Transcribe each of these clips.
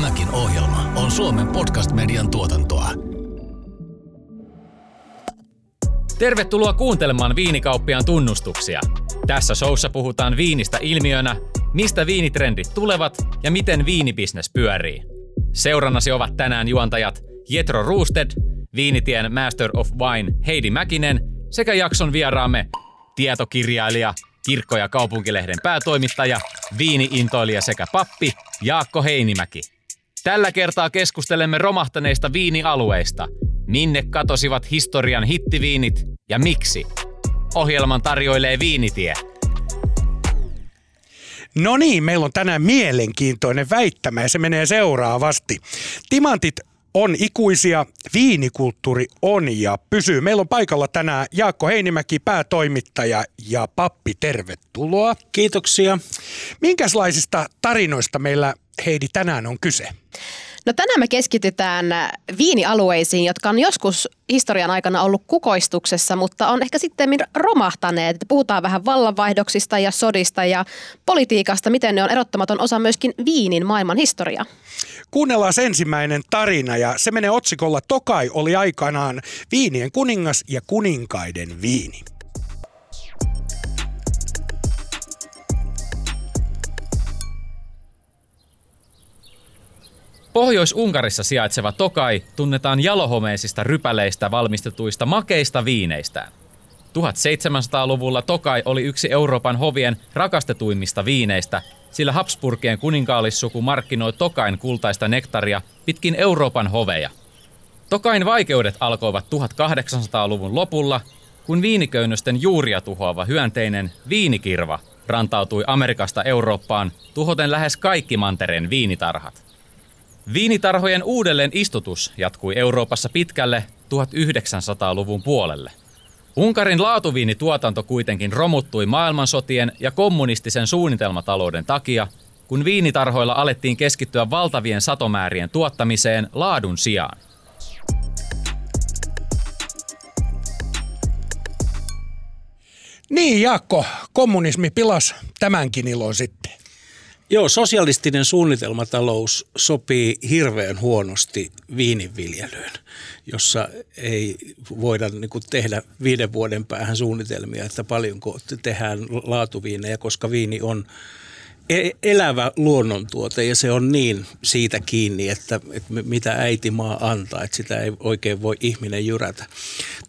Tämäkin ohjelma on Suomen podcast-median tuotantoa. Tervetuloa kuuntelemaan Viinikauppiaan tunnustuksia. Tässä showssa puhutaan viinistä ilmiönä, mistä viinitrendit tulevat ja miten viinibisnes pyörii. Seurannasi ovat tänään juontajat Jetro Roosted, Viinitien Master of Wine Heidi Mäkinen sekä jakson vieraamme tietokirjailija, kirkko- ja kaupunkilehden päätoimittaja, viiniintoilija sekä pappi Jaakko Heinimäki. Tällä kertaa keskustelemme romahtaneista viinialueista. Minne katosivat historian hittiviinit ja miksi? Ohjelman tarjoilee Viinitie. No niin, meillä on tänään mielenkiintoinen väittämä ja se menee seuraavasti. Timantit on ikuisia, viinikulttuuri on ja pysyy. Meillä on paikalla tänään Jaakko Heinimäki, päätoimittaja ja pappi, tervetuloa. Kiitoksia. Minkälaisista tarinoista meillä Heidi tänään on kyse? No tänään me keskitytään viinialueisiin, jotka on joskus historian aikana ollut kukoistuksessa, mutta on ehkä sitten romahtaneet. Puhutaan vähän vallanvaihdoksista ja sodista ja politiikasta, miten ne on erottamaton osa myöskin viinin maailman historiaa. Kuunnellaan ensimmäinen tarina ja se menee otsikolla Tokai oli aikanaan viinien kuningas ja kuninkaiden viini. Pohjois-Unkarissa sijaitseva Tokai tunnetaan jalohomeisista rypäleistä valmistetuista makeista viineistään. 1700-luvulla Tokai oli yksi Euroopan hovien rakastetuimmista viineistä, sillä Habsburgien kuninkaallissuku markkinoi Tokain kultaista nektaria pitkin Euroopan hoveja. Tokain vaikeudet alkoivat 1800-luvun lopulla, kun viiniköynnösten juuria tuhoava hyönteinen viinikirva rantautui Amerikasta Eurooppaan tuhoten lähes kaikki mantereen viinitarhat. Viinitarhojen uudelleen istutus jatkui Euroopassa pitkälle 1900-luvun puolelle. Unkarin laatuviinituotanto kuitenkin romuttui maailmansotien ja kommunistisen suunnitelmatalouden takia, kun viinitarhoilla alettiin keskittyä valtavien satomäärien tuottamiseen laadun sijaan. Niin Jaakko, kommunismi pilas tämänkin ilon sitten. Joo, sosialistinen suunnitelmatalous sopii hirveän huonosti viininviljelyyn, jossa ei voida niin kuin, tehdä viiden vuoden päähän suunnitelmia, että paljonko tehdään laatuviinejä, koska viini on elävä luonnontuote ja se on niin siitä kiinni, että, että mitä äiti maa antaa, että sitä ei oikein voi ihminen jyrätä.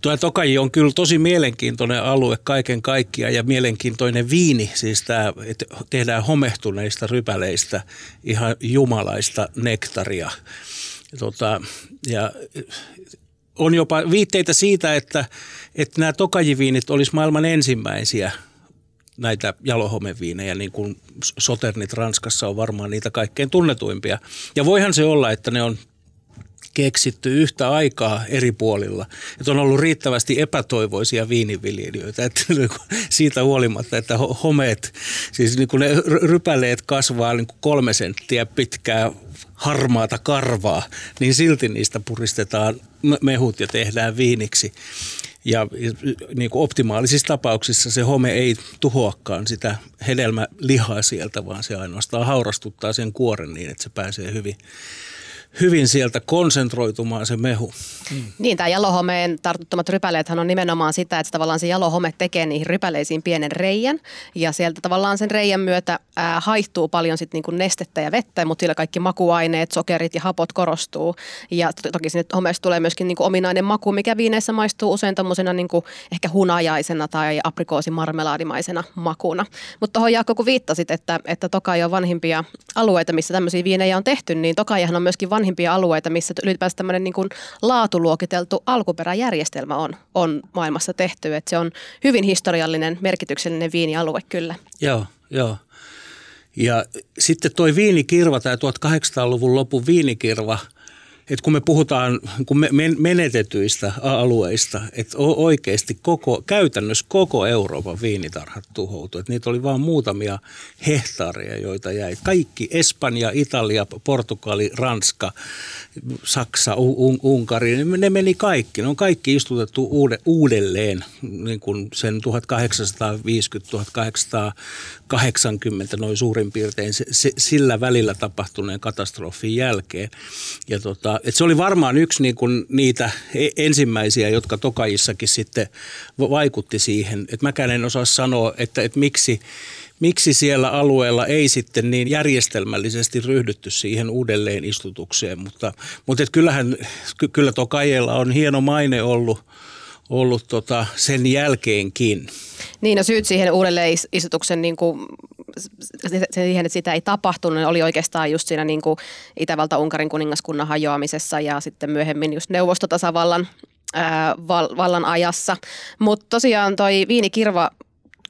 Tuo Tokaji on kyllä tosi mielenkiintoinen alue kaiken kaikkiaan ja mielenkiintoinen viini, siis tämä, että tehdään homehtuneista rypäleistä ihan jumalaista nektaria. Tota, ja on jopa viitteitä siitä, että, että nämä tokajiviinit olisi maailman ensimmäisiä – näitä jalohomeviinejä, niin kuin Soternit Ranskassa on varmaan niitä kaikkein tunnetuimpia. Ja voihan se olla, että ne on keksitty yhtä aikaa eri puolilla. Että on ollut riittävästi epätoivoisia viiniviljelijöitä, että niinku siitä huolimatta, että homeet, siis niin kuin ne rypäleet kasvaa niin kuin kolme senttiä pitkää harmaata karvaa, niin silti niistä puristetaan mehut ja tehdään viiniksi. Ja niin kuin optimaalisissa tapauksissa se home ei tuhoakaan sitä hedelmälihaa sieltä, vaan se ainoastaan haurastuttaa sen kuoren niin, että se pääsee hyvin hyvin sieltä konsentroitumaan se mehu. Mm. Niin, tämä jalohomeen tartuttomat rypäleethän on nimenomaan sitä, että tavallaan se jalohome tekee niihin rypäleisiin pienen reijän ja sieltä tavallaan sen reijän myötä ää, haihtuu paljon sit niinku nestettä ja vettä, mutta sillä kaikki makuaineet, sokerit ja hapot korostuu ja to- toki sinne homeesta tulee myöskin niinku ominainen maku, mikä viineissä maistuu usein tämmöisenä niinku ehkä hunajaisena tai aprikoosimarmelaadimaisena makuna. Mutta tuohon Jaakko, kun viittasit, että, että Tokai on vanhimpia alueita, missä tämmöisiä viinejä on tehty, niin Tokaihan on myöskin vanhimpia alueita, missä ylipäänsä tämmöinen niin kuin laatuluokiteltu alkuperäjärjestelmä on, on maailmassa tehty. Että se on hyvin historiallinen, merkityksellinen viinialue kyllä. Joo, joo. Ja sitten toi viinikirva, tämä 1800-luvun lopun viinikirva, että kun me puhutaan kun me menetetyistä alueista, että oikeasti koko, käytännössä koko Euroopan viinitarhat tuhoutu. Että niitä oli vain muutamia hehtaareja, joita jäi. Kaikki Espanja, Italia, Portugali, Ranska, Saksa, Unkari, ne meni kaikki. Ne on kaikki istutettu uudelleen niin kuin sen 1850-1880 noin suurin piirtein sillä välillä tapahtuneen katastrofin jälkeen. Ja tota, et se oli varmaan yksi niin kuin niitä e-, ensimmäisiä, jotka Tokajissakin sitten vaikutti siihen. Et mäkään en osaa sanoa, että, että miksi, miksi siellä alueella ei sitten niin järjestelmällisesti ryhdytty siihen uudelleen istutukseen. Mutta, mutta et kyllähän, kyllä Tokajella on hieno maine ollut, ollut tota sen jälkeenkin. Niin, no syyt siihen uudelleen niin kuin siihen, että sitä ei tapahtunut, niin oli oikeastaan just siinä niin kuin Itävalta-Unkarin kuningaskunnan hajoamisessa ja sitten myöhemmin just neuvostotasavallan ää, val, vallan ajassa. Mutta tosiaan toi viinikirva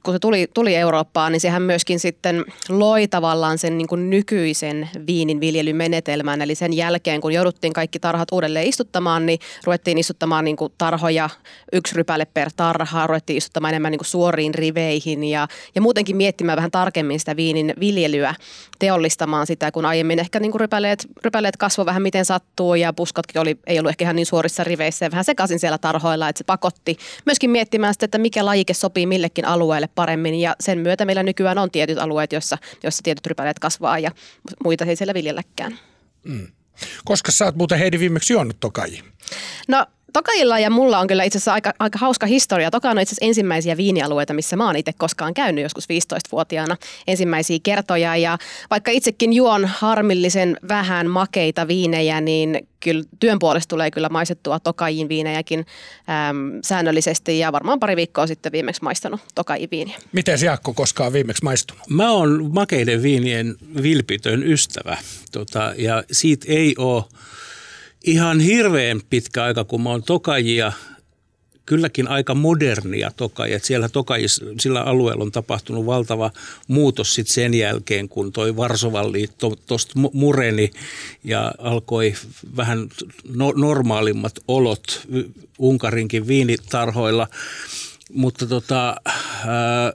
kun se tuli, tuli Eurooppaan, niin sehän myöskin sitten loi tavallaan sen niin kuin nykyisen viinin viljelymenetelmän. Eli sen jälkeen, kun jouduttiin kaikki tarhat uudelleen istuttamaan, niin ruvettiin istuttamaan niin kuin tarhoja yksi rypäle per tarha, ruvettiin istuttamaan enemmän niin kuin suoriin riveihin ja, ja muutenkin miettimään vähän tarkemmin sitä viinin viljelyä, teollistamaan sitä, kun aiemmin ehkä niin kuin rypäleet, rypäleet kasvoi vähän miten sattuu ja puskotkin oli, ei ollut ehkä ihan niin suorissa riveissä ja vähän sekaisin siellä tarhoilla, että se pakotti myöskin miettimään sitä, että mikä lajike sopii millekin alueelle paremmin ja sen myötä meillä nykyään on tietyt alueet, joissa, joissa tietyt rypäleet kasvaa ja muita ei siellä viljelläkään. Mm. Koska sä oot muuten Heidi viimeksi juonut tokaji? No Tokajilla ja mulla on kyllä itse asiassa aika, aika hauska historia. Toka on itse asiassa ensimmäisiä viinialueita, missä mä oon itse koskaan käynyt joskus 15-vuotiaana ensimmäisiä kertoja. Ja vaikka itsekin juon harmillisen vähän makeita viinejä, niin kyllä työn puolesta tulee kyllä maisettua Tokajin viinejäkin äm, säännöllisesti. Ja varmaan pari viikkoa sitten viimeksi maistanut Tokajin viiniä. Miten Jaakko koskaan viimeksi maistunut? Mä oon makeiden viinien vilpitön ystävä. Tota, ja siitä ei ole ihan hirveän pitkä aika, kun mä oon tokajia, kylläkin aika modernia tokajia. Siellä tokajis, sillä alueella on tapahtunut valtava muutos sit sen jälkeen, kun toi Varsovan liitto tuosta mureni ja alkoi vähän no, normaalimmat olot Unkarinkin viinitarhoilla. Mutta tota, ää,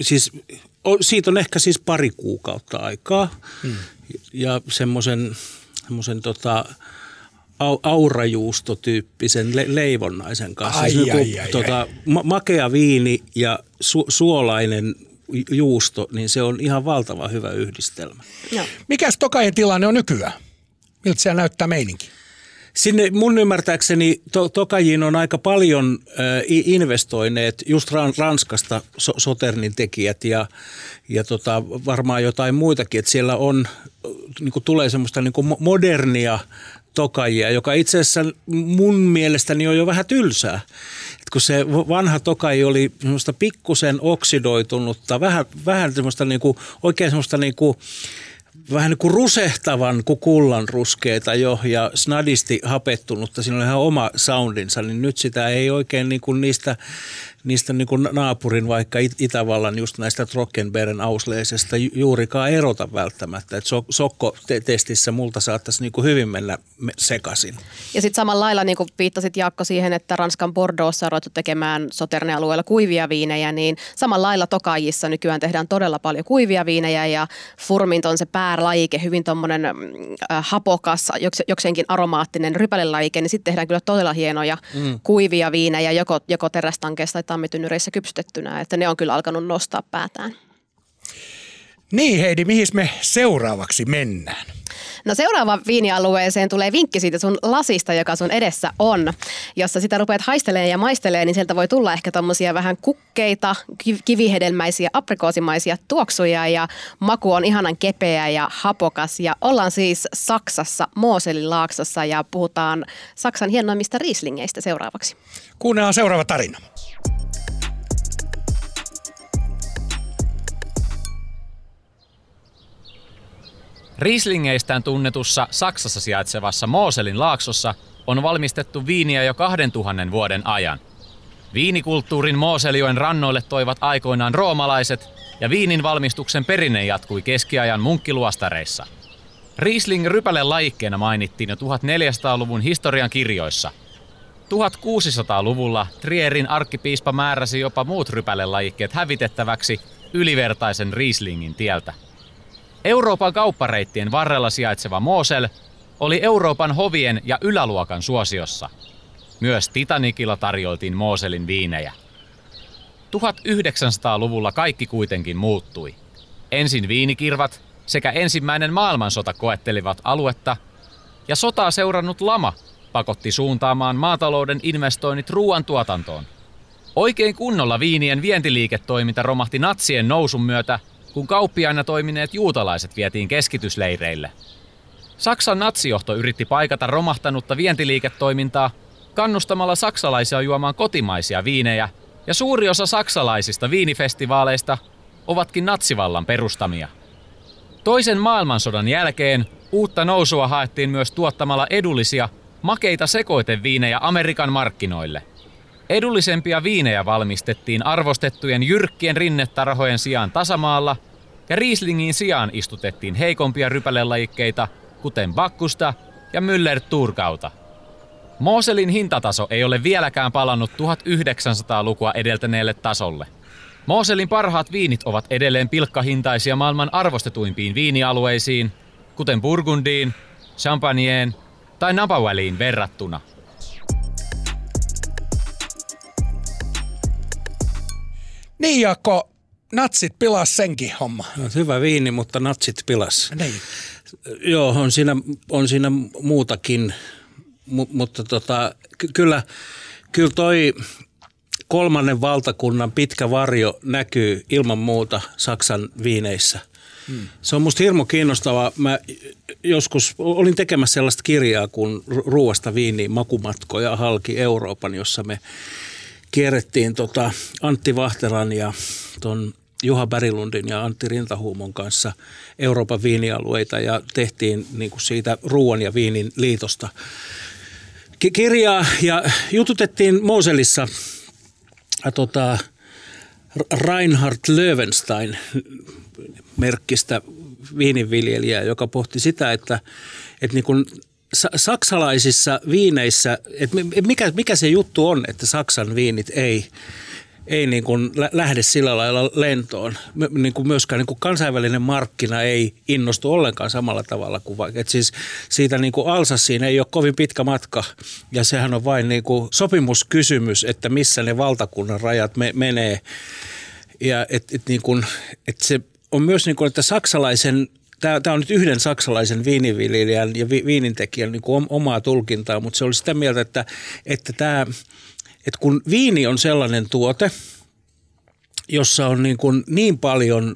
siis siitä on ehkä siis pari kuukautta aikaa hmm. ja semmoisen tota, aurajuustotyyppisen le- leivonnaisen kanssa. Ai, siis ai, ai, tota, ai. Ma- makea viini ja su- suolainen juusto, niin se on ihan valtava hyvä yhdistelmä. No. Mikäs Tokajen tilanne on nykyään? Miltä se näyttää meininki? Sinne mun ymmärtääkseni to, Tokajiin on aika paljon äh, investoineet just Ranskasta so, Soternin tekijät ja, ja tota, varmaan jotain muitakin, että siellä on, niin tulee semmoista niin modernia tokajia, joka itse asiassa mun mielestäni on jo vähän tylsää. Et kun se vanha tokai oli semmoista pikkusen oksidoitunutta, vähän, vähän semmoista niinku, oikein semmoista niinku, vähän niin kuin rusehtavan kuin kullan ruskeita jo ja snadisti hapettunutta, siinä oli ihan oma soundinsa, niin nyt sitä ei oikein niin kuin niistä niistä niin kuin naapurin vaikka Itävallan just näistä Trockenbergen ausleisesta juurikaan erota välttämättä. Että Sokko-testissä multa saattaisi niin kuin hyvin mennä sekaisin. Ja sitten samalla lailla niin kuin viittasit Jaakko siihen, että Ranskan Bordeauxssa on ruvettu tekemään Soterne-alueella kuivia viinejä, niin samalla lailla Tokajissa nykyään tehdään todella paljon kuivia viinejä ja Furmint on se päälajike, hyvin tuommoinen äh, hapokas, jokseenkin aromaattinen rypälelajike, niin sitten tehdään kyllä todella hienoja mm. kuivia viinejä joko, joko terästankeesta tai tammitynnyreissä kypsytettynä, että ne on kyllä alkanut nostaa päätään. Niin Heidi, mihin me seuraavaksi mennään? No seuraava viinialueeseen tulee vinkki siitä sun lasista, joka sun edessä on. Jossa sitä rupeat haistelemaan ja maistelee, niin sieltä voi tulla ehkä tommosia vähän kukkeita, kivihedelmäisiä, aprikoosimaisia tuoksuja ja maku on ihanan kepeä ja hapokas. Ja ollaan siis Saksassa, Mooselin laaksossa ja puhutaan Saksan hienoimmista riislingeistä seuraavaksi. Kuunnellaan seuraava tarina. Rieslingeistään tunnetussa Saksassa sijaitsevassa Mooselin laaksossa on valmistettu viiniä jo 2000 vuoden ajan. Viinikulttuurin Mooseljoen rannoille toivat aikoinaan roomalaiset ja viinin valmistuksen perinne jatkui keskiajan munkkiluostareissa. Riesling rypäle-lajikkeena mainittiin jo 1400-luvun historian kirjoissa. 1600-luvulla Trierin arkkipiispa määräsi jopa muut rypäle-lajikkeet hävitettäväksi ylivertaisen Rieslingin tieltä. Euroopan kauppareittien varrella sijaitseva Mosel oli Euroopan hovien ja yläluokan suosiossa. Myös Titanikilla tarjoltiin Moselin viinejä. 1900-luvulla kaikki kuitenkin muuttui. Ensin viinikirvat sekä ensimmäinen maailmansota koettelivat aluetta, ja sotaa seurannut lama pakotti suuntaamaan maatalouden investoinnit ruoantuotantoon. Oikein kunnolla viinien vientiliiketoiminta romahti natsien nousun myötä, kun kauppiaina toimineet juutalaiset vietiin keskitysleireille. Saksan natsijohto yritti paikata romahtanutta vientiliiketoimintaa kannustamalla saksalaisia juomaan kotimaisia viinejä, ja suuri osa saksalaisista viinifestivaaleista ovatkin natsivallan perustamia. Toisen maailmansodan jälkeen uutta nousua haettiin myös tuottamalla edullisia, makeita sekoiteviinejä Amerikan markkinoille. Edullisempia viinejä valmistettiin arvostettujen jyrkkien rinnetarhojen sijaan tasamaalla, ja Rieslingin sijaan istutettiin heikompia rypälelajikkeita, kuten Bakkusta ja Müller Turkauta. Moselin hintataso ei ole vieläkään palannut 1900-lukua edeltäneelle tasolle. Moselin parhaat viinit ovat edelleen pilkkahintaisia maailman arvostetuimpiin viinialueisiin, kuten Burgundiin, Champagneen tai Napa Valleyin verrattuna. Niin Jaakko, natsit pilas senkin homma. No, hyvä viini, mutta natsit pilas. Niin. Joo, on siinä, on siinä muutakin, M- mutta tota, ky- kyllä, kyllä toi kolmannen valtakunnan pitkä varjo näkyy ilman muuta Saksan viineissä. Hmm. Se on musta hirmu kiinnostavaa. Mä joskus olin tekemässä sellaista kirjaa kuin Ruuasta viiniin makumatkoja halki Euroopan, jossa me kierrettiin tota Antti Vahteran ja ton Juha Berilundin ja Antti Rintahuumon kanssa Euroopan viinialueita ja tehtiin niin kuin siitä ruoan ja viinin liitosta kirjaa. Ja jututettiin Moselissa tota, Reinhard Löwenstein merkkistä viininviljelijää, joka pohti sitä, että, että niin kuin saksalaisissa viineissä, että mikä, mikä se juttu on, että Saksan viinit ei, ei niin kuin lähde sillä lailla lentoon. Niin kuin myöskään niin kuin kansainvälinen markkina ei innostu ollenkaan samalla tavalla kuin vaikka. Et siis siitä niin kuin Alsassiin ei ole kovin pitkä matka ja sehän on vain niin kuin sopimuskysymys, että missä ne valtakunnan rajat me, menee. Ja et, et niin kuin, et se on myös niin kuin, että saksalaisen Tämä on nyt yhden saksalaisen viiniviljelijän ja vi, viinintekijän niin kuin omaa tulkintaa, mutta se oli sitä mieltä, että, että tämä – että kun viini on sellainen tuote, jossa on niin, kuin niin paljon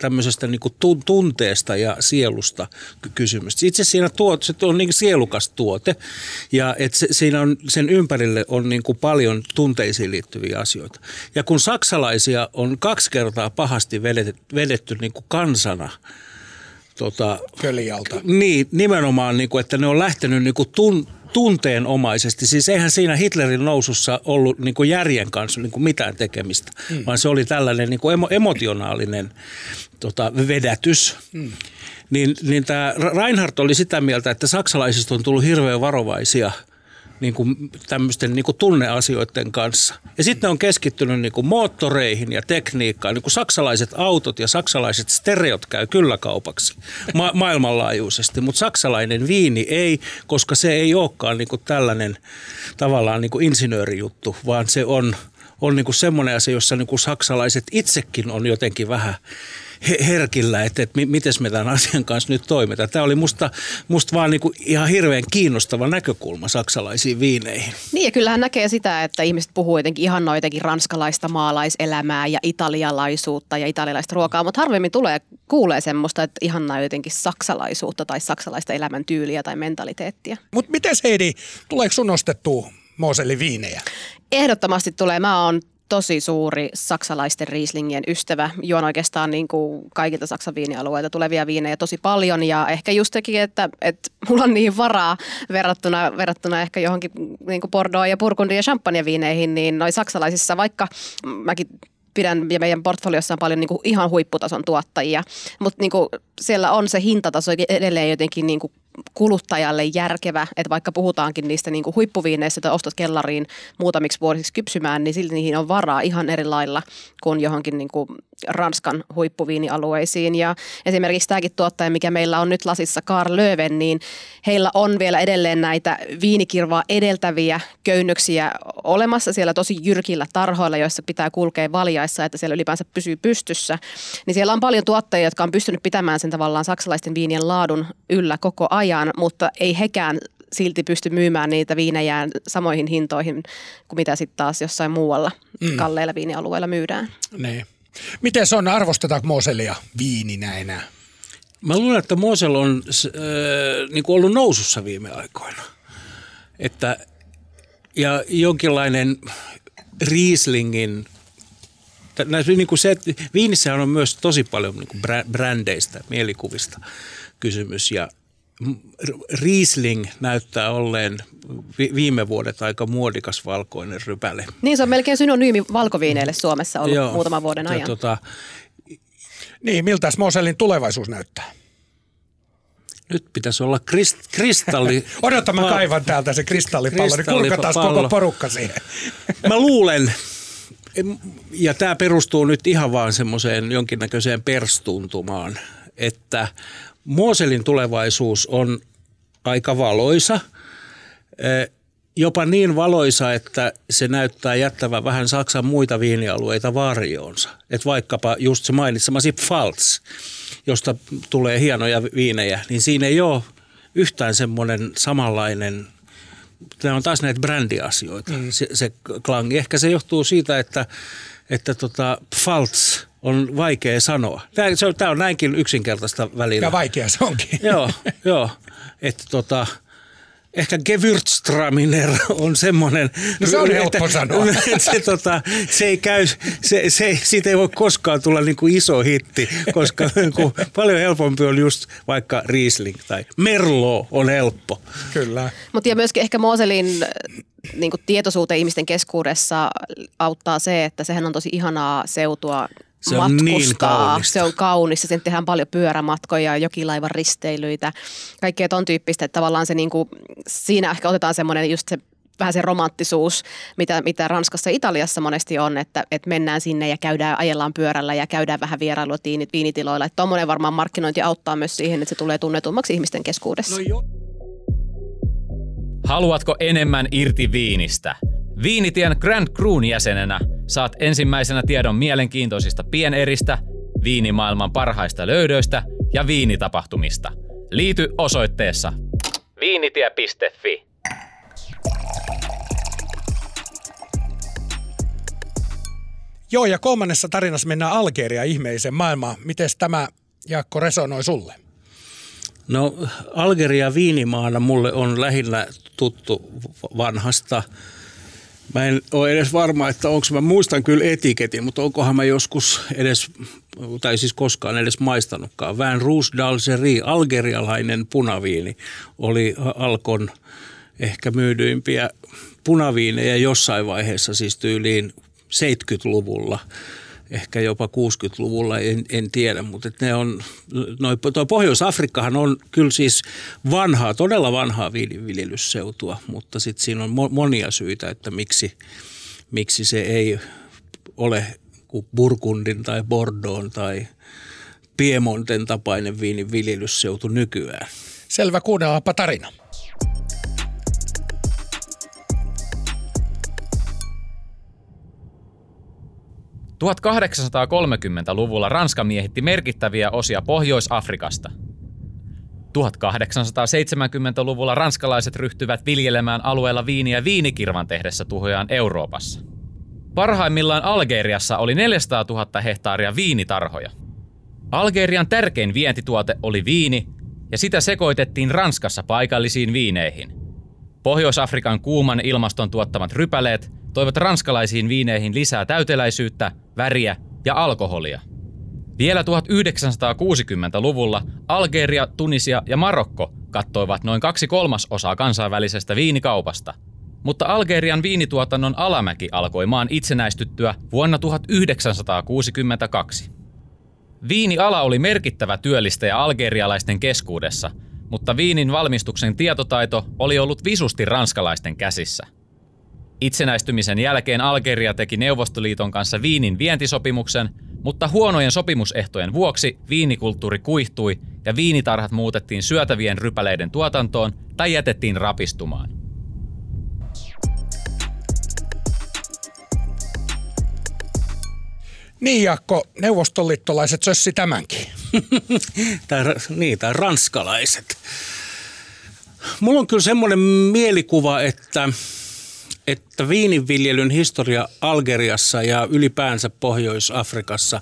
tämmöisestä niin kuin tunteesta ja sielusta kysymys. Itse siinä tuot, se on niin sielukas tuote ja että se, siinä on, sen ympärille on niin kuin paljon tunteisiin liittyviä asioita. Ja kun saksalaisia on kaksi kertaa pahasti vedetty, vedetty niin kuin kansana – Tota, Kölialta. Niin, nimenomaan, niin kuin, että ne on lähtenyt niin kuin tun, tunteenomaisesti. Siis eihän siinä Hitlerin nousussa ollut niin kuin järjen kanssa niin kuin mitään tekemistä, mm. vaan se oli tällainen niin kuin emo, emotionaalinen tota, vedätys. Mm. Niin, niin tämä Reinhardt oli sitä mieltä, että saksalaisista on tullut hirveän varovaisia – niin kuin tämmöisten niin kuin tunneasioiden kanssa. Ja sitten on keskittynyt niin kuin moottoreihin ja tekniikkaan. Niin kuin saksalaiset autot ja saksalaiset stereot käy kyllä kaupaksi ma- maailmanlaajuisesti, mutta saksalainen viini ei, koska se ei olekaan niin kuin tällainen tavallaan niin kuin insinöörijuttu, vaan se on, on niin kuin semmoinen asia, jossa niin kuin saksalaiset itsekin on jotenkin vähän herkillä, että, että miten me tämän asian kanssa nyt toimitaan. Tämä oli musta, musta vaan niin kuin ihan hirveän kiinnostava näkökulma saksalaisiin viineihin. Niin ja kyllähän näkee sitä, että ihmiset puhuu jotenkin ihan jotenkin ranskalaista maalaiselämää ja italialaisuutta ja italialaista ruokaa, mutta harvemmin tulee, kuulee semmoista, että ihan jotenkin saksalaisuutta tai saksalaista elämäntyyliä tai mentaliteettia. Mutta miten Heidi, tuleeko sun ostettua Moselin viinejä? Ehdottomasti tulee. Mä oon tosi suuri saksalaisten Rieslingien ystävä. Juon oikeastaan niin kuin kaikilta Saksan viinialueilta tulevia viinejä tosi paljon ja ehkä just tekin, että, että mulla on niin varaa verrattuna, verrattuna ehkä johonkin niin kuin Bordeaux ja Burgundy ja Champagne viineihin, niin noin saksalaisissa, vaikka mäkin pidän ja meidän portfoliossa on paljon niin kuin ihan huipputason tuottajia, mutta niin kuin siellä on se hintataso edelleen jotenkin niin kuin kuluttajalle järkevä, että vaikka puhutaankin niistä niin kuin huippuviineistä, että ostat kellariin muutamiksi vuosiksi kypsymään, niin silti niihin on varaa ihan eri lailla kuin johonkin niin kuin Ranskan huippuviinialueisiin. Ja esimerkiksi tämäkin tuottaja, mikä meillä on nyt lasissa, Karl Löwen, niin heillä on vielä edelleen näitä viinikirvaa edeltäviä köynnöksiä olemassa siellä tosi jyrkillä tarhoilla, joissa pitää kulkea valjaissa, että siellä ylipäänsä pysyy pystyssä. Niin siellä on paljon tuottajia, jotka on pystynyt pitämään sen tavallaan saksalaisten viinien laadun yllä koko ajan, mutta ei hekään silti pysty myymään niitä viinejään samoihin hintoihin kuin mitä sitten taas jossain muualla mm. kalleilla viinialueilla myydään. Niin. Miten se on, arvostetaanko Moselia viininä enää? Mä luulen, että Mosel on äh, niin ollut nousussa viime aikoina. Että, ja jonkinlainen Rieslingin näissä, niin kuin se, että viinissä on myös tosi paljon niin kuin brändeistä, mielikuvista kysymys ja Riesling näyttää olleen viime vuodet aika muodikas valkoinen rypäle. Niin, se on melkein synonyymi valkoviineille Suomessa ollut Joo, muutaman vuoden ajan. Tota, niin, miltä Moselin tulevaisuus näyttää? Nyt pitäisi olla krist, kristalli... Odota, mä kaivan täältä se kristallipallo, niin kurkataan koko porukka siihen. mä luulen, ja tämä perustuu nyt ihan vaan semmoiseen jonkinnäköiseen perstuntumaan, että Mooselin tulevaisuus on aika valoisa, jopa niin valoisa, että se näyttää jättävän vähän Saksan muita viinialueita varjoonsa. Et vaikkapa just se mainitsemasi Pfalz, josta tulee hienoja viinejä, niin siinä ei ole yhtään semmoinen samanlainen Tämä on taas näitä brändiasioita, mm. se, se klangi. Ehkä se johtuu siitä, että, että tota, Pfalz on vaikea sanoa. Tämä, se on, tämä on näinkin yksinkertaista välillä. Ja vaikea se onkin. joo, joo. Että tota, ehkä Gewürztraminer on semmoinen. No se on että, helppo sanoa. Että se, tota, se ei käy, se, se, siitä ei voi koskaan tulla niin kuin iso hitti, koska niin kuin, paljon helpompi on just vaikka Riesling tai Merlot on helppo. Kyllä. Mutta ja myöskin ehkä Moselin niin kuin tietoisuuteen ihmisten keskuudessa auttaa se, että sehän on tosi ihanaa seutua se on niin matkustaa. Niin kaunista. Se on kaunista. Sen tehdään paljon pyörämatkoja, jokilaivan risteilyitä, kaikkea ton tyyppistä. Että tavallaan se niin kuin, siinä ehkä otetaan semmoinen just se vähän se romanttisuus, mitä, mitä Ranskassa ja Italiassa monesti on, että, että mennään sinne ja käydään, ajellaan pyörällä ja käydään vähän vierailua viinitiloilla. Että tuommoinen varmaan markkinointi auttaa myös siihen, että se tulee tunnetummaksi ihmisten keskuudessa. No jo. Haluatko enemmän irti viinistä? Viinitien Grand Cruun jäsenenä saat ensimmäisenä tiedon mielenkiintoisista pieneristä, viinimaailman parhaista löydöistä ja viinitapahtumista. Liity osoitteessa viinitie.fi. Joo, ja kolmannessa tarinassa mennään Algeria ihmeisen maailmaan. Miten tämä, Jaakko, resonoi sulle? No Algeria viinimaana mulle on lähinnä tuttu vanhasta – Mä en ole edes varma, että onko mä muistan kyllä etiketin, mutta onkohan mä joskus edes, tai siis koskaan edes maistanutkaan. Vän Rouge d'Algerie, algerialainen punaviini, oli Alkon ehkä myydyimpiä punaviinejä jossain vaiheessa, siis tyyliin 70-luvulla ehkä jopa 60-luvulla, en, en tiedä, mutta ne on, noi, toi Pohjois-Afrikkahan on kyllä siis vanhaa, todella vanhaa viljelysseutua, mutta sitten siinä on monia syitä, että miksi, miksi se ei ole kuin Burgundin tai Bordeaux tai Piemonten tapainen viinin viljelysseutu nykyään. Selvä, kuunnellaanpa tarina. 1830-luvulla Ranska miehitti merkittäviä osia Pohjois-Afrikasta. 1870-luvulla ranskalaiset ryhtyvät viljelemään alueella viiniä viinikirvan tehdessä tuhojaan Euroopassa. Parhaimmillaan Algeriassa oli 400 000 hehtaaria viinitarhoja. Algerian tärkein vientituote oli viini, ja sitä sekoitettiin Ranskassa paikallisiin viineihin. Pohjois-Afrikan kuuman ilmaston tuottamat rypäleet toivat ranskalaisiin viineihin lisää täyteläisyyttä, väriä ja alkoholia. Vielä 1960-luvulla Algeria, Tunisia ja Marokko kattoivat noin kaksi kolmasosaa kansainvälisestä viinikaupasta. mutta Algerian viinituotannon alamäki alkoi maan itsenäistyttyä vuonna 1962. Viiniala oli merkittävä työllistäjä algerialaisten keskuudessa, mutta viinin valmistuksen tietotaito oli ollut visusti ranskalaisten käsissä. Itsenäistymisen jälkeen Algeria teki Neuvostoliiton kanssa viinin vientisopimuksen, mutta huonojen sopimusehtojen vuoksi viinikulttuuri kuihtui ja viinitarhat muutettiin syötävien rypäleiden tuotantoon tai jätettiin rapistumaan. Niin Jaakko, neuvostoliittolaiset sössi tämänkin. tai, niin, tai ranskalaiset. Mulla on kyllä semmoinen mielikuva, että, että viininviljelyn historia Algeriassa ja ylipäänsä Pohjois-Afrikassa,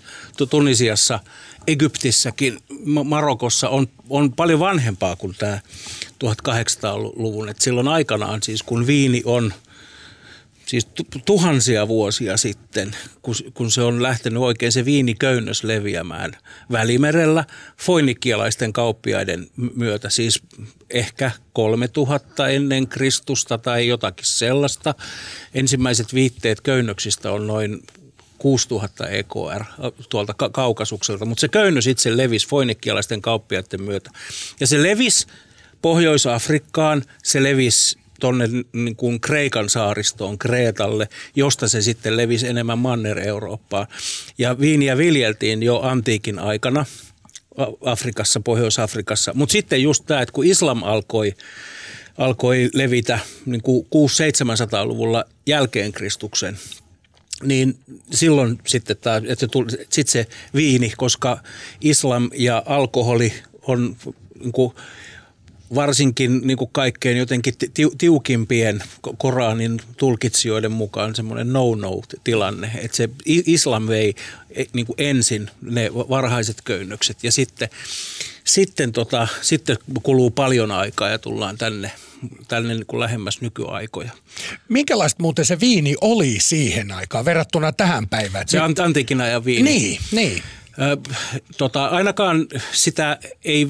Tunisiassa, Egyptissäkin, Marokossa on, on paljon vanhempaa kuin tämä 1800-luvun. Et silloin aikanaan siis, kun viini on – siis tuhansia vuosia sitten, kun, kun se on lähtenyt oikein se viiniköynnös leviämään Välimerellä foinikialaisten kauppiaiden myötä, siis ehkä 3000 ennen Kristusta tai jotakin sellaista. Ensimmäiset viitteet köynnöksistä on noin 6000 EKR tuolta kaukasukselta, mutta se köynnös itse levisi foinikialaisten kauppiaiden myötä. Ja se levisi Pohjois-Afrikkaan, se levisi tuonne niin Kreikan saaristoon, Kreetalle, josta se sitten levisi enemmän Manner-Eurooppaan. Ja viiniä viljeltiin jo antiikin aikana Afrikassa, Pohjois-Afrikassa. Mutta sitten just tämä, että kun islam alkoi, alkoi levitä niin kuin 600-700-luvulla jälkeen Kristuksen, niin silloin sitten, tämä, että tuli, sitten se viini, koska islam ja alkoholi on niin kuin varsinkin niin kuin kaikkein jotenkin tiukimpien Koranin tulkitsijoiden mukaan semmoinen no-no-tilanne, että se islam vei e, niin kuin ensin ne varhaiset köynnökset ja sitten, sitten, tota, sitten kuluu paljon aikaa ja tullaan tänne tänne niin kuin lähemmäs nykyaikoja. Minkälaista muuten se viini oli siihen aikaan verrattuna tähän päivään? Se nyt... antiikin ajan viini. Niin, niin. Ö, tota, ainakaan sitä ei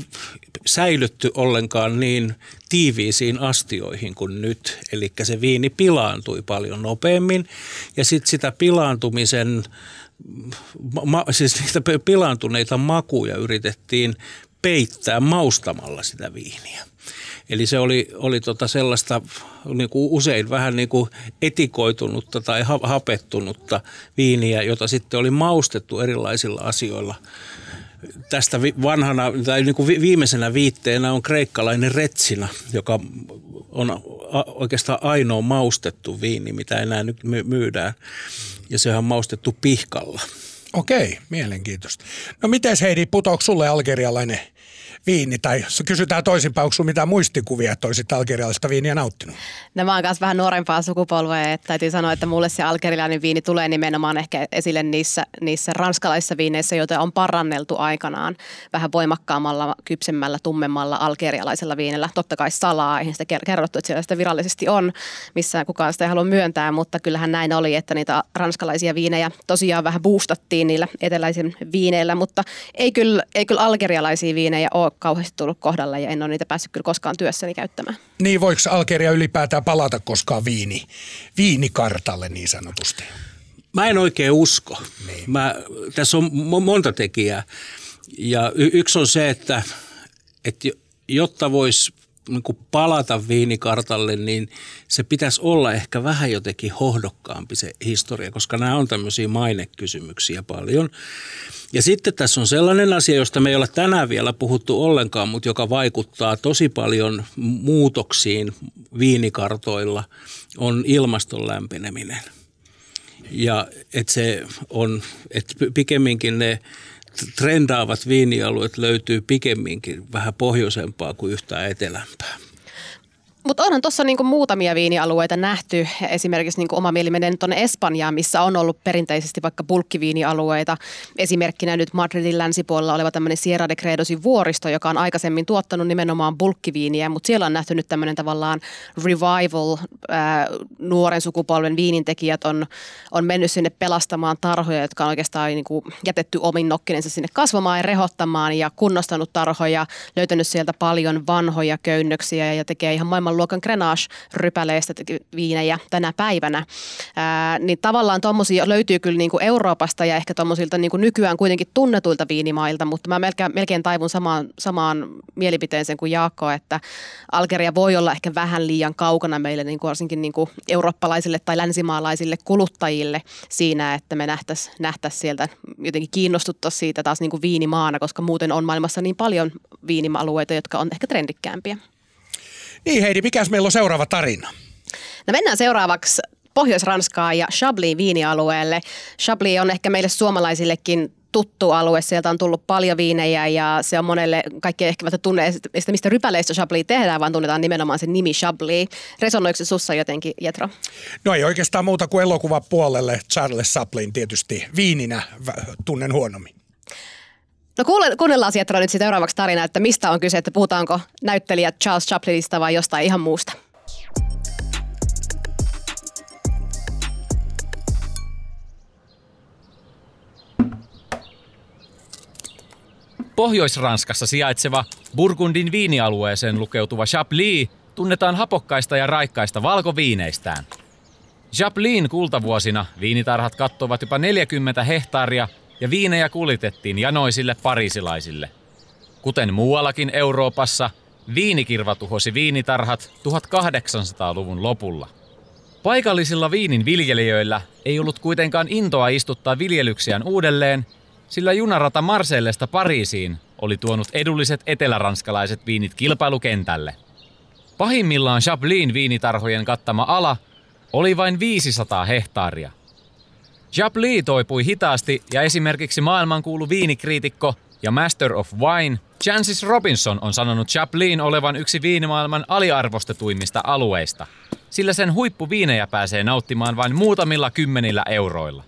säilytty ollenkaan niin tiiviisiin astioihin kuin nyt. Eli se viini pilaantui paljon nopeammin ja sitten sitä pilaantumisen, ma, siis niitä pilaantuneita makuja yritettiin peittää maustamalla sitä viiniä. Eli se oli, oli tota sellaista niin kuin usein vähän niin kuin etikoitunutta tai hapettunutta viiniä, jota sitten oli maustettu erilaisilla asioilla – tästä vanhana tai niin kuin viimeisenä viitteenä on kreikkalainen retsina, joka on oikeastaan ainoa maustettu viini, mitä enää nyt myydään. Ja se on maustettu pihkalla. Okei, mielenkiintoista. No miten Heidi, putoako sulle algerialainen viini, tai kysytään toisinpäin, onko mitään muistikuvia, että olisit algerialaista viiniä nauttinut? No mä oon kanssa vähän nuorempaa sukupolvea, että täytyy sanoa, että mulle se algerialainen viini tulee nimenomaan ehkä esille niissä, niissä ranskalaisissa viineissä, joita on paranneltu aikanaan vähän voimakkaammalla, kypsemmällä, tummemmalla algerialaisella viinillä. Totta kai salaa, eihän sitä kerrottu, että siellä sitä virallisesti on, missä kukaan sitä ei halua myöntää, mutta kyllähän näin oli, että niitä ranskalaisia viinejä tosiaan vähän boostattiin niillä eteläisen viineillä, mutta ei kyllä, ei kyllä algerialaisia viinejä ole kauheasti tullut kohdalle ja en ole niitä päässyt kyllä koskaan työssäni käyttämään. Niin, voiko Algeria ylipäätään palata koskaan viini, viinikartalle niin sanotusti? Mä en oikein usko. Niin. Mä, tässä on monta tekijää. Ja y- yksi on se, että, että jotta voisi niin kuin palata viinikartalle, niin se pitäisi olla ehkä vähän jotenkin hohdokkaampi se historia, koska nämä on tämmöisiä mainekysymyksiä paljon. Ja sitten tässä on sellainen asia, josta me ei ole tänään vielä puhuttu ollenkaan, mutta joka vaikuttaa tosi paljon muutoksiin viinikartoilla, on ilmaston lämpeneminen. Ja että se on, että pikemminkin ne trendaavat viinialueet löytyy pikemminkin vähän pohjoisempaa kuin yhtään etelämpää. Mutta onhan tuossa niinku muutamia viinialueita nähty. Esimerkiksi niinku oma mieli menee tuonne Espanjaan, missä on ollut perinteisesti vaikka bulkkiviinialueita. Esimerkkinä nyt Madridin länsipuolella oleva tämmöinen Sierra de Credosin vuoristo, joka on aikaisemmin tuottanut nimenomaan bulkkiviiniä, mutta siellä on nähty nyt tämmöinen tavallaan revival. Ää, nuoren sukupolven viinintekijät on, on mennyt sinne pelastamaan tarhoja, jotka on oikeastaan niinku jätetty omin nokkinensa sinne kasvamaan ja rehottamaan ja kunnostanut tarhoja, löytänyt sieltä paljon vanhoja köynnöksiä ja tekee ihan maailman maailmanluokan Grenache-rypäleistä viinejä tänä päivänä. Ää, niin tavallaan tuommoisia löytyy kyllä niin kuin Euroopasta ja ehkä tuommoisilta niin nykyään kuitenkin tunnetuilta viinimailta, mutta mä melkein, melkein taivun samaan, samaan mielipiteeseen kuin Jaakko, että Algeria voi olla ehkä vähän liian kaukana meille niin kuin varsinkin niin kuin eurooppalaisille tai länsimaalaisille kuluttajille siinä, että me nähtäisiin nähtäisi sieltä jotenkin kiinnostuttaisiin siitä taas niin kuin viinimaana, koska muuten on maailmassa niin paljon viinialueita, jotka on ehkä trendikkäämpiä. Niin Heidi, mikäs meillä on seuraava tarina? No mennään seuraavaksi Pohjois-Ranskaa ja Chablis viinialueelle. Chablis on ehkä meille suomalaisillekin tuttu alue. Sieltä on tullut paljon viinejä ja se on monelle, kaikki ehkä välttämättä tunne sitä, mistä rypäleistä Chablis tehdään, vaan tunnetaan nimenomaan se nimi Chablis. Resonoiko se sussa jotenkin, Jetro? No ei oikeastaan muuta kuin elokuvapuolelle Charles Chaplin tietysti viininä tunnen huonommin. No kuule, kuunnellaan Jetro nyt seuraavaksi tarina, että mistä on kyse, että puhutaanko näyttelijä Charles Chaplinista vai jostain ihan muusta. Pohjois-Ranskassa sijaitseva Burgundin viinialueeseen lukeutuva Chablis tunnetaan hapokkaista ja raikkaista valkoviineistään. Chaplin kultavuosina viinitarhat kattovat jopa 40 hehtaaria ja viinejä kulitettiin janoisille parisilaisille. Kuten muuallakin Euroopassa, viinikirva tuhosi viinitarhat 1800-luvun lopulla. Paikallisilla viinin viljelijöillä ei ollut kuitenkaan intoa istuttaa viljelyksiään uudelleen sillä junarata Marseillesta Pariisiin oli tuonut edulliset eteläranskalaiset viinit kilpailukentälle. Pahimmillaan Chaplin viinitarhojen kattama ala oli vain 500 hehtaaria. Chablis toipui hitaasti ja esimerkiksi maailmankuulu viinikriitikko ja Master of Wine Chancis Robinson on sanonut Chaplin olevan yksi viinimaailman aliarvostetuimmista alueista, sillä sen huippuviinejä pääsee nauttimaan vain muutamilla kymmenillä euroilla.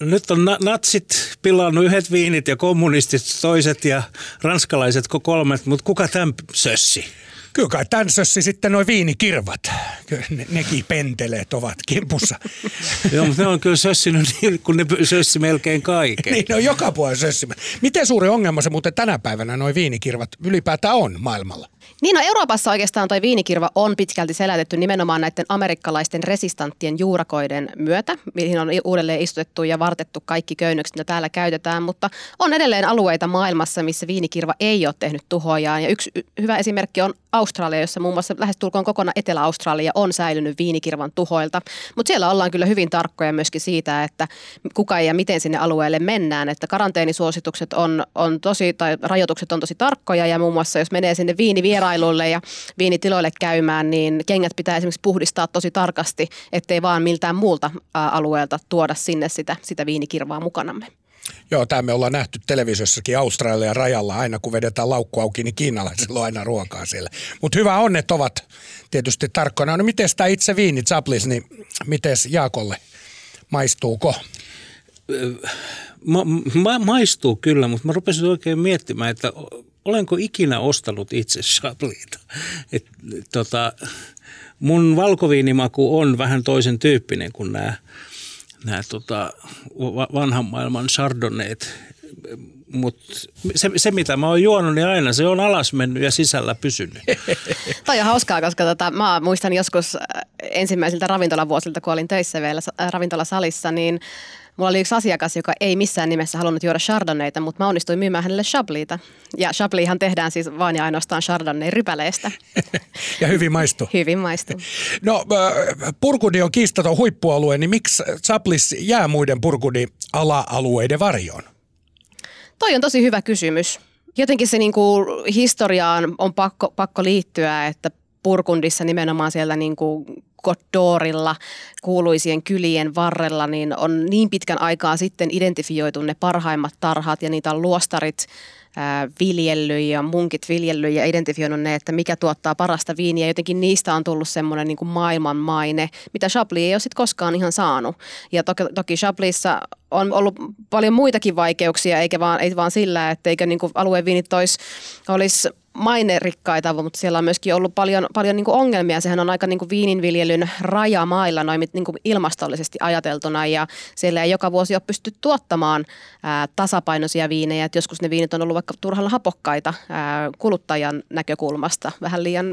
nyt on natsit pilannut yhdet viinit ja kommunistit toiset ja ranskalaiset kolmet, mutta kuka tämän sössi? Kyllä kai tämän sössi sitten noin viinikirvat. Kyllä ne, nekin penteleet ovat kimpussa. Joo, mutta ne on kyllä sössinyt niin, kun ne sössi melkein kaiken. niin, ne on joka puolella sössimät. Miten suuri ongelma se muuten tänä päivänä noin viinikirvat ylipäätään on maailmalla? Niin, no Euroopassa oikeastaan tuo viinikirva on pitkälti selätetty nimenomaan näiden amerikkalaisten resistanttien juurakoiden myötä, mihin on uudelleen istutettu ja vartettu kaikki köynnökset, mitä täällä käytetään, mutta on edelleen alueita maailmassa, missä viinikirva ei ole tehnyt tuhojaan. Ja yksi hyvä esimerkki on Australia, jossa muun muassa lähestulkoon kokonaan Etelä-Australia on säilynyt viinikirvan tuhoilta. Mutta siellä ollaan kyllä hyvin tarkkoja myöskin siitä, että kuka ja miten sinne alueelle mennään. Että karanteenisuositukset on, on tosi, tai rajoitukset on tosi tarkkoja ja muun muassa jos menee sinne viinivierailulle ja viinitiloille käymään, niin kengät pitää esimerkiksi puhdistaa tosi tarkasti, ettei vaan miltään muulta alueelta tuoda sinne sitä, sitä viinikirvaa mukanamme. Joo, tämä me ollaan nähty televisiossakin Australian rajalla. Aina kun vedetään laukku auki, niin kiinalaisilla on aina ruokaa siellä. Mutta hyvä on, että ovat tietysti tarkkana. No miten tämä itse viini Zaplis, niin miten Jaakolle maistuuko? Ma, ma, maistuu kyllä, mutta mä rupesin oikein miettimään, että olenko ikinä ostanut itse Chablita. Et, tota, mun valkoviinimaku on vähän toisen tyyppinen kuin nämä nämä tota, vanhan maailman chardonnayt. Mutta se, se, mitä mä oon juonut, niin aina se on alas mennyt ja sisällä pysynyt. Toi on hauskaa, koska tota, mä muistan joskus äh, ensimmäisiltä ravintolavuosilta, kun olin töissä vielä äh, ravintolasalissa, niin Mulla oli yksi asiakas, joka ei missään nimessä halunnut juoda chardonnayta, mutta mä onnistuin myymään hänelle Chabliita. Ja Chabliihan tehdään siis vain ja ainoastaan chardonnay-rypäleestä. ja hyvin maistuu. hyvin maistuu. No, Purkudi on kiistaton huippualue, niin miksi Chablis jää muiden Purkudi-ala-alueiden varjoon? Toi on tosi hyvä kysymys. Jotenkin se niin kuin historiaan on pakko, pakko liittyä, että Purkundissa nimenomaan siellä niin kuin Kodorilla kuuluisien kylien varrella, niin on niin pitkän aikaa sitten identifioitu ne parhaimmat tarhat ja niitä on luostarit viljellyt ja munkit viljellyt ja identifioinut ne, että mikä tuottaa parasta viiniä. Jotenkin niistä on tullut semmoinen niin maailman maine, mitä Chablis ei ole sitten koskaan ihan saanut. Ja toki, toki Chablisissa on ollut paljon muitakin vaikeuksia, eikä vaan, ei vaan sillä, että eikö niin alueen viinit olisi mainerikkaita, mutta siellä on myöskin ollut paljon, paljon niin ongelmia. Sehän on aika niin viininviljelyn rajamailla noin niin ilmastollisesti ajateltuna ja siellä ei joka vuosi ole pysty tuottamaan ää, tasapainoisia viinejä. Et joskus ne viinit on ollut vaikka turhalla hapokkaita ää, kuluttajan näkökulmasta. Vähän liian,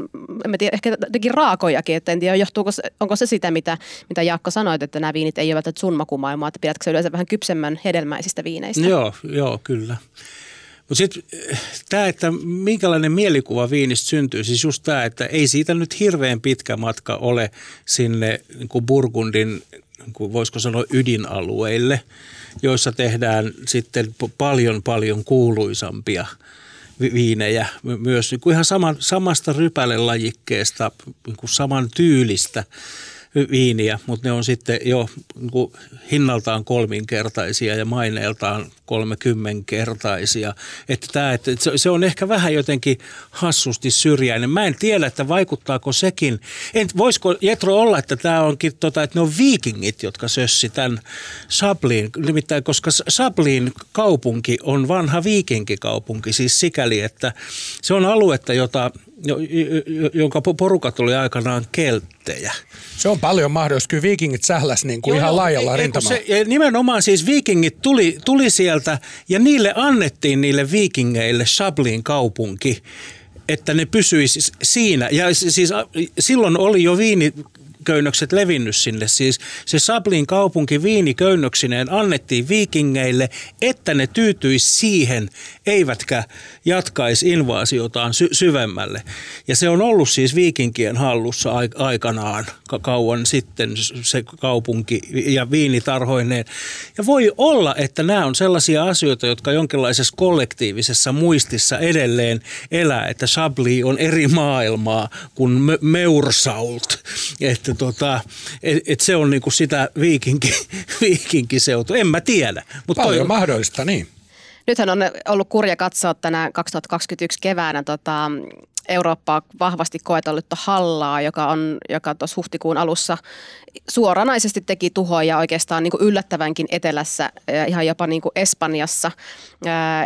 en tiedä, ehkä jotenkin raakojakin, että en tiedä, johtuuko onko se sitä, mitä, mitä Jaakko sanoit, että nämä viinit ei ole välttämättä sun makumaailmaa, että pidätkö se yleensä vähän kypsemmän hedelmäisistä viineistä? Joo, joo kyllä. Mutta sitten tämä, että minkälainen mielikuva viinistä syntyy, siis just tämä, että ei siitä nyt hirveän pitkä matka ole sinne niin kuin Burgundin, niin kuin voisiko sanoa ydinalueille, joissa tehdään sitten paljon paljon kuuluisampia viinejä, myös niin kuin ihan saman, samasta rypälelajikkeesta, niin kuin saman tyylistä viiniä, mutta ne on sitten jo niin hinnaltaan kolminkertaisia ja maineeltaan kolmekymmenkertaisia. Että tämä, että se on ehkä vähän jotenkin hassusti syrjäinen. Mä en tiedä, että vaikuttaako sekin. En, voisiko Jetro olla, että tämä onkin, tota, että ne on viikingit, jotka sössi tämän Sabliin. Nimittäin, koska Sabliin kaupunki on vanha viikinkikaupunki, siis sikäli, että se on aluetta, jota jonka porukat oli aikanaan kelttejä. Se on paljon mahdollista. Kyllä viikingit sähläs niin kuin joo, ihan laajalla rintamalla. nimenomaan siis viikingit tuli, tuli sieltä ja niille annettiin niille viikingeille Sablin kaupunki että ne pysyisi siinä. Ja siis silloin oli jo viini köynnökset levinnyt sinne. Siis se Sablin kaupunki viiniköynnöksineen annettiin viikingeille, että ne tyytyisi siihen, eivätkä jatkaisi invaasiotaan sy- syvemmälle. Ja se on ollut siis viikinkien hallussa aikanaan kauan sitten se kaupunki ja viinitarhoineen. Ja voi olla, että nämä on sellaisia asioita, jotka jonkinlaisessa kollektiivisessa muistissa edelleen elää, että Chablis on eri maailmaa kuin Meursault. Että tota, et, et se on niinku sitä viikinki, viikinkiseutu. En mä tiedä. Mutta Paljon toi, mahdollista, niin. Nythän on ollut kurja katsoa tänä 2021 keväänä tota, Eurooppaa vahvasti koetellytta hallaa, joka on joka tuossa huhtikuun alussa suoranaisesti teki tuhoja oikeastaan niin kuin yllättävänkin etelässä, ihan jopa niin kuin Espanjassa.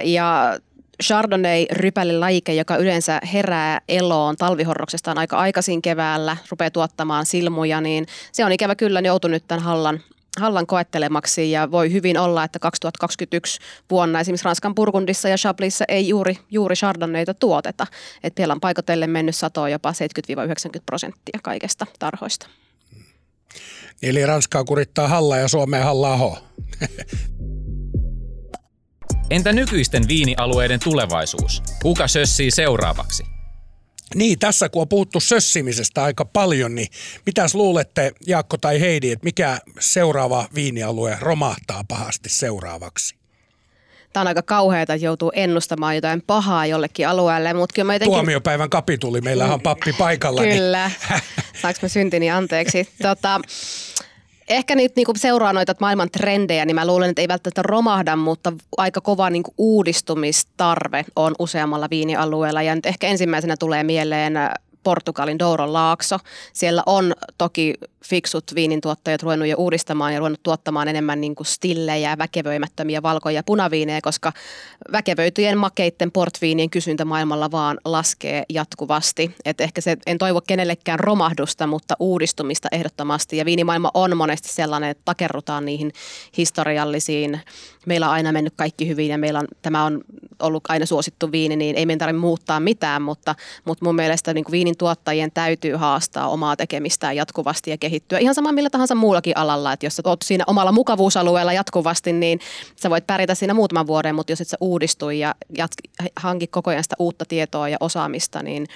Ja chardonnay lajike, joka yleensä herää eloon talvihorroksestaan aika aikaisin keväällä, rupeaa tuottamaan silmuja, niin se on ikävä kyllä joutunut tämän hallan Hallan koettelemaksi ja voi hyvin olla, että 2021 vuonna esimerkiksi Ranskan Burgundissa ja Chablisissa ei juuri, juuri Chardonnayta tuoteta. Että siellä on paikotellen mennyt satoa jopa 70-90 prosenttia kaikesta tarhoista. Eli Ranskaa kurittaa Halla ja Suomeen Halla Aho. Entä nykyisten viinialueiden tulevaisuus? Kuka sössii seuraavaksi? Niin, tässä kun on puhuttu sössimisestä aika paljon, niin mitäs luulette Jaakko tai Heidi, että mikä seuraava viinialue romahtaa pahasti seuraavaksi? Tämä on aika kauheata, että joutuu ennustamaan jotain pahaa jollekin alueelle. Mutta kyllä jotenkin... Tuomiopäivän kapituli, meillä on pappi paikalla. Niin- kyllä, niin... saanko mä syntini anteeksi. Tota, ehkä nyt niinku seuraa noita maailman trendejä, niin mä luulen, että ei välttämättä romahda, mutta aika kova niinku uudistumistarve on useammalla viinialueella. Ja nyt ehkä ensimmäisenä tulee mieleen Portugalin Douron laakso. Siellä on toki fiksut viinintuottajat ruvennut jo uudistamaan ja ruvennut tuottamaan enemmän niin kuin stillejä, väkevöimättömiä valkoja punaviineja, koska väkevöityjen makeitten portviinien kysyntä maailmalla vaan laskee jatkuvasti. Et ehkä se, en toivo kenellekään romahdusta, mutta uudistumista ehdottomasti. Ja viinimaailma on monesti sellainen, että takerrutaan niihin historiallisiin. Meillä on aina mennyt kaikki hyvin ja meillä on, tämä on ollut aina suosittu viini, niin ei meidän tarvitse muuttaa mitään, mutta, mutta mun mielestä niin kuin viinin tuottajien täytyy haastaa omaa tekemistään jatkuvasti ja kehittyä. Ihan sama millä tahansa muullakin alalla, että jos olet siinä omalla mukavuusalueella jatkuvasti, niin sä voit pärjätä siinä muutaman vuoden, mutta jos et sä uudistu ja jatk- hanki koko ajan sitä uutta tietoa ja osaamista, niin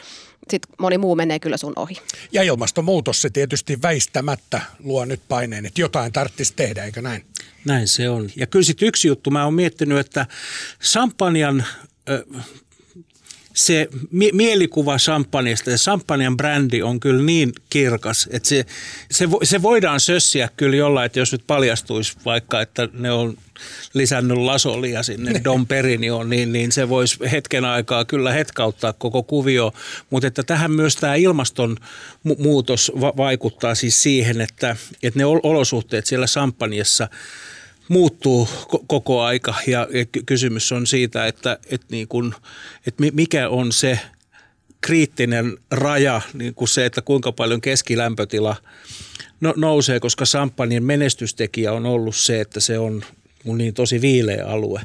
sitten moni muu menee kyllä sun ohi. Ja ilmastonmuutos se tietysti väistämättä luo nyt paineen, että jotain tarvitsisi tehdä, eikö näin? Näin se on. Ja kyllä sitten yksi juttu, mä oon miettinyt, että Sampanjan se mi- mielikuva champagneista ja champagnen brändi on kyllä niin kirkas, että se, se, vo, se voidaan sössiä kyllä jollain, että jos nyt paljastuisi vaikka, että ne on lisännyt lasolia sinne Dom Perignon, niin, niin se voisi hetken aikaa kyllä hetkauttaa koko kuvio. Mutta että tähän myös tämä ilmastonmuutos va- vaikuttaa siis siihen, että, että ne olosuhteet siellä Sampanjassa – muuttuu koko aika ja kysymys on siitä, että, että, niin kun, että mikä on se kriittinen raja, niin kuin se, että kuinka paljon keskilämpötila no, nousee, koska samppanien menestystekijä on ollut se, että se on niin tosi viileä alue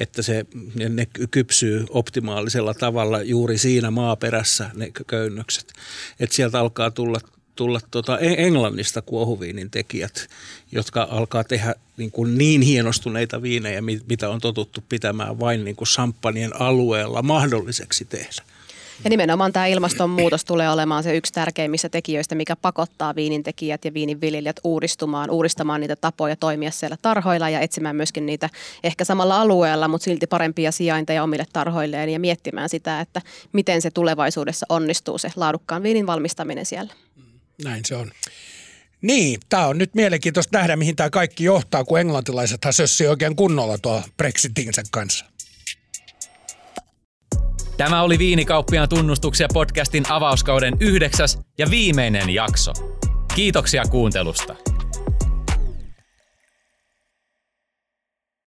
että se, ne kypsyy optimaalisella tavalla juuri siinä maaperässä ne köynnökset. Että sieltä alkaa tulla tulla tuota Englannista kuohuviinin tekijät, jotka alkaa tehdä niin, kuin niin hienostuneita viinejä, mitä on totuttu pitämään vain niin kuin samppanien alueella mahdolliseksi tehdä. Ja nimenomaan tämä ilmastonmuutos tulee olemaan se yksi tärkeimmistä tekijöistä, mikä pakottaa viinintekijät ja viininviljelijät uudistumaan, uudistamaan niitä tapoja toimia siellä tarhoilla ja etsimään myöskin niitä ehkä samalla alueella, mutta silti parempia sijainteja omille tarhoilleen ja miettimään sitä, että miten se tulevaisuudessa onnistuu se laadukkaan viinin valmistaminen siellä. Näin se on. Niin, tämä on nyt mielenkiintoista nähdä, mihin tämä kaikki johtaa, kun englantilaiset sössii oikein kunnolla tuo Brexitinsä kanssa. Tämä oli Viinikauppiaan tunnustuksia podcastin avauskauden yhdeksäs ja viimeinen jakso. Kiitoksia kuuntelusta.